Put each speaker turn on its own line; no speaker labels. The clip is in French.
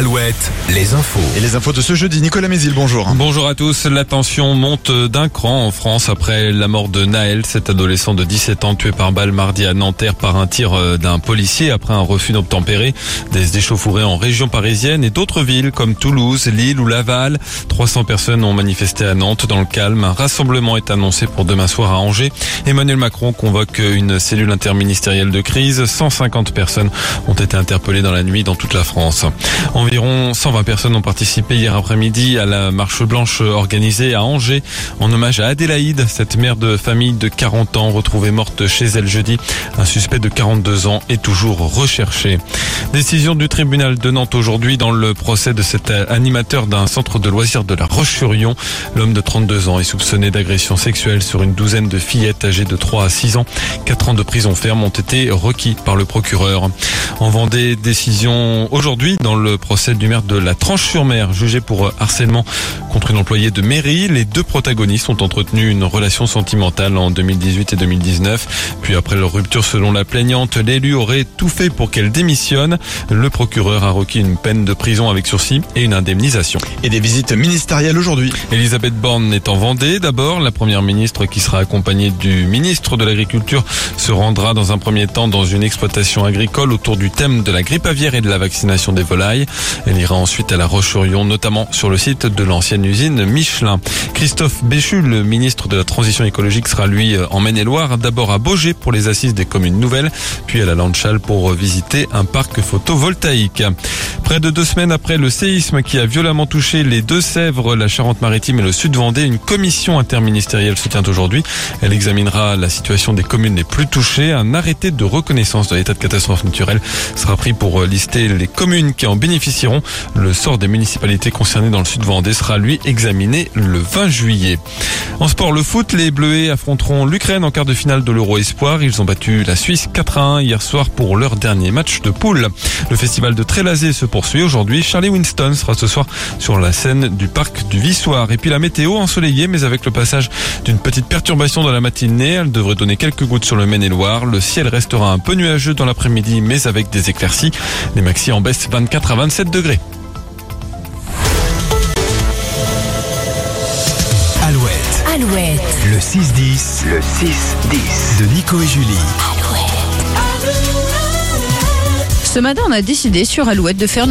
Alouette, les infos.
Et les infos de ce jeudi, Nicolas Mézil, bonjour.
Bonjour à tous. La tension monte d'un cran en France après la mort de Naël, cet adolescent de 17 ans tué par balle mardi à Nanterre par un tir euh, d'un policier après un refus d'obtempérer. Des échauffourées en région parisienne et d'autres villes comme Toulouse, Lille ou Laval. 300 personnes ont manifesté à Nantes dans le calme. Un rassemblement est annoncé pour demain soir à Angers. Emmanuel Macron convoque une cellule interministérielle de crise. 150 personnes ont été interpellées dans la nuit dans toute la France. Environ 120 personnes ont participé hier après-midi à la marche blanche organisée à Angers en hommage à Adélaïde, cette mère de famille de 40 ans retrouvée morte chez elle jeudi. Un suspect de 42 ans est toujours recherché. Décision du tribunal de Nantes aujourd'hui dans le procès de cet animateur d'un centre de loisirs de la Roche-sur-Yon. L'homme de 32 ans est soupçonné d'agression sexuelle sur une douzaine de fillettes âgées de 3 à 6 ans. 4 ans de prison ferme ont été requis par le procureur. En Vendée, décision aujourd'hui dans le procès du maire de la Tranche-sur-Mer, jugé pour harcèlement contre une employée de mairie. Les deux protagonistes ont entretenu une relation sentimentale en 2018 et 2019. Puis après leur rupture, selon la plaignante, l'élu aurait tout fait pour qu'elle démissionne. Le procureur a requis une peine de prison avec sursis et une indemnisation.
Et des visites ministérielles aujourd'hui.
Elisabeth Borne est en Vendée. D'abord, la première ministre qui sera accompagnée du ministre de l'Agriculture se rendra dans un premier temps dans une exploitation agricole autour du thème de la grippe aviaire et de la vaccination des volailles. Elle ira ensuite à la Roche-sur-Yon, notamment sur le site de l'ancienne usine Michelin. Christophe Béchu, le ministre de la Transition écologique, sera lui en Maine-et-Loire, d'abord à Beaugé pour les assises des communes nouvelles, puis à la Landchal pour visiter un parc photovoltaïque. Près de deux semaines après le séisme qui a violemment touché les Deux-Sèvres, la Charente-Maritime et le Sud-Vendée, une commission interministérielle se tient aujourd'hui. Elle examinera la situation des communes les plus touchées. Un arrêté de reconnaissance de l'état de catastrophe naturelle sera pris pour lister les communes qui en bénéficieront. Le sort des municipalités concernées dans le Sud-Vendée sera lui examiné le 20 juillet. En sport, le foot, les Bleuets affronteront l'Ukraine en quart de finale de l'Euro Espoir. Ils ont battu la Suisse 4 à 1 hier soir pour leur dernier match de poule. Le festival de Trélazé se poursuit aujourd'hui. Charlie Winston sera ce soir sur la scène du parc du Vissoir. Et puis la météo ensoleillée, mais avec le passage d'une petite perturbation dans la matinée. Elle devrait donner quelques gouttes sur le Maine-et-Loire. Le ciel restera un peu nuageux dans l'après-midi, mais avec des éclaircies. Les maxi en baisse 24 à 27 degrés.
Alouette,
Alouette,
le 6-10, le 6-10 de Nico et Julie.
Ce matin, on a décidé sur Alouette de faire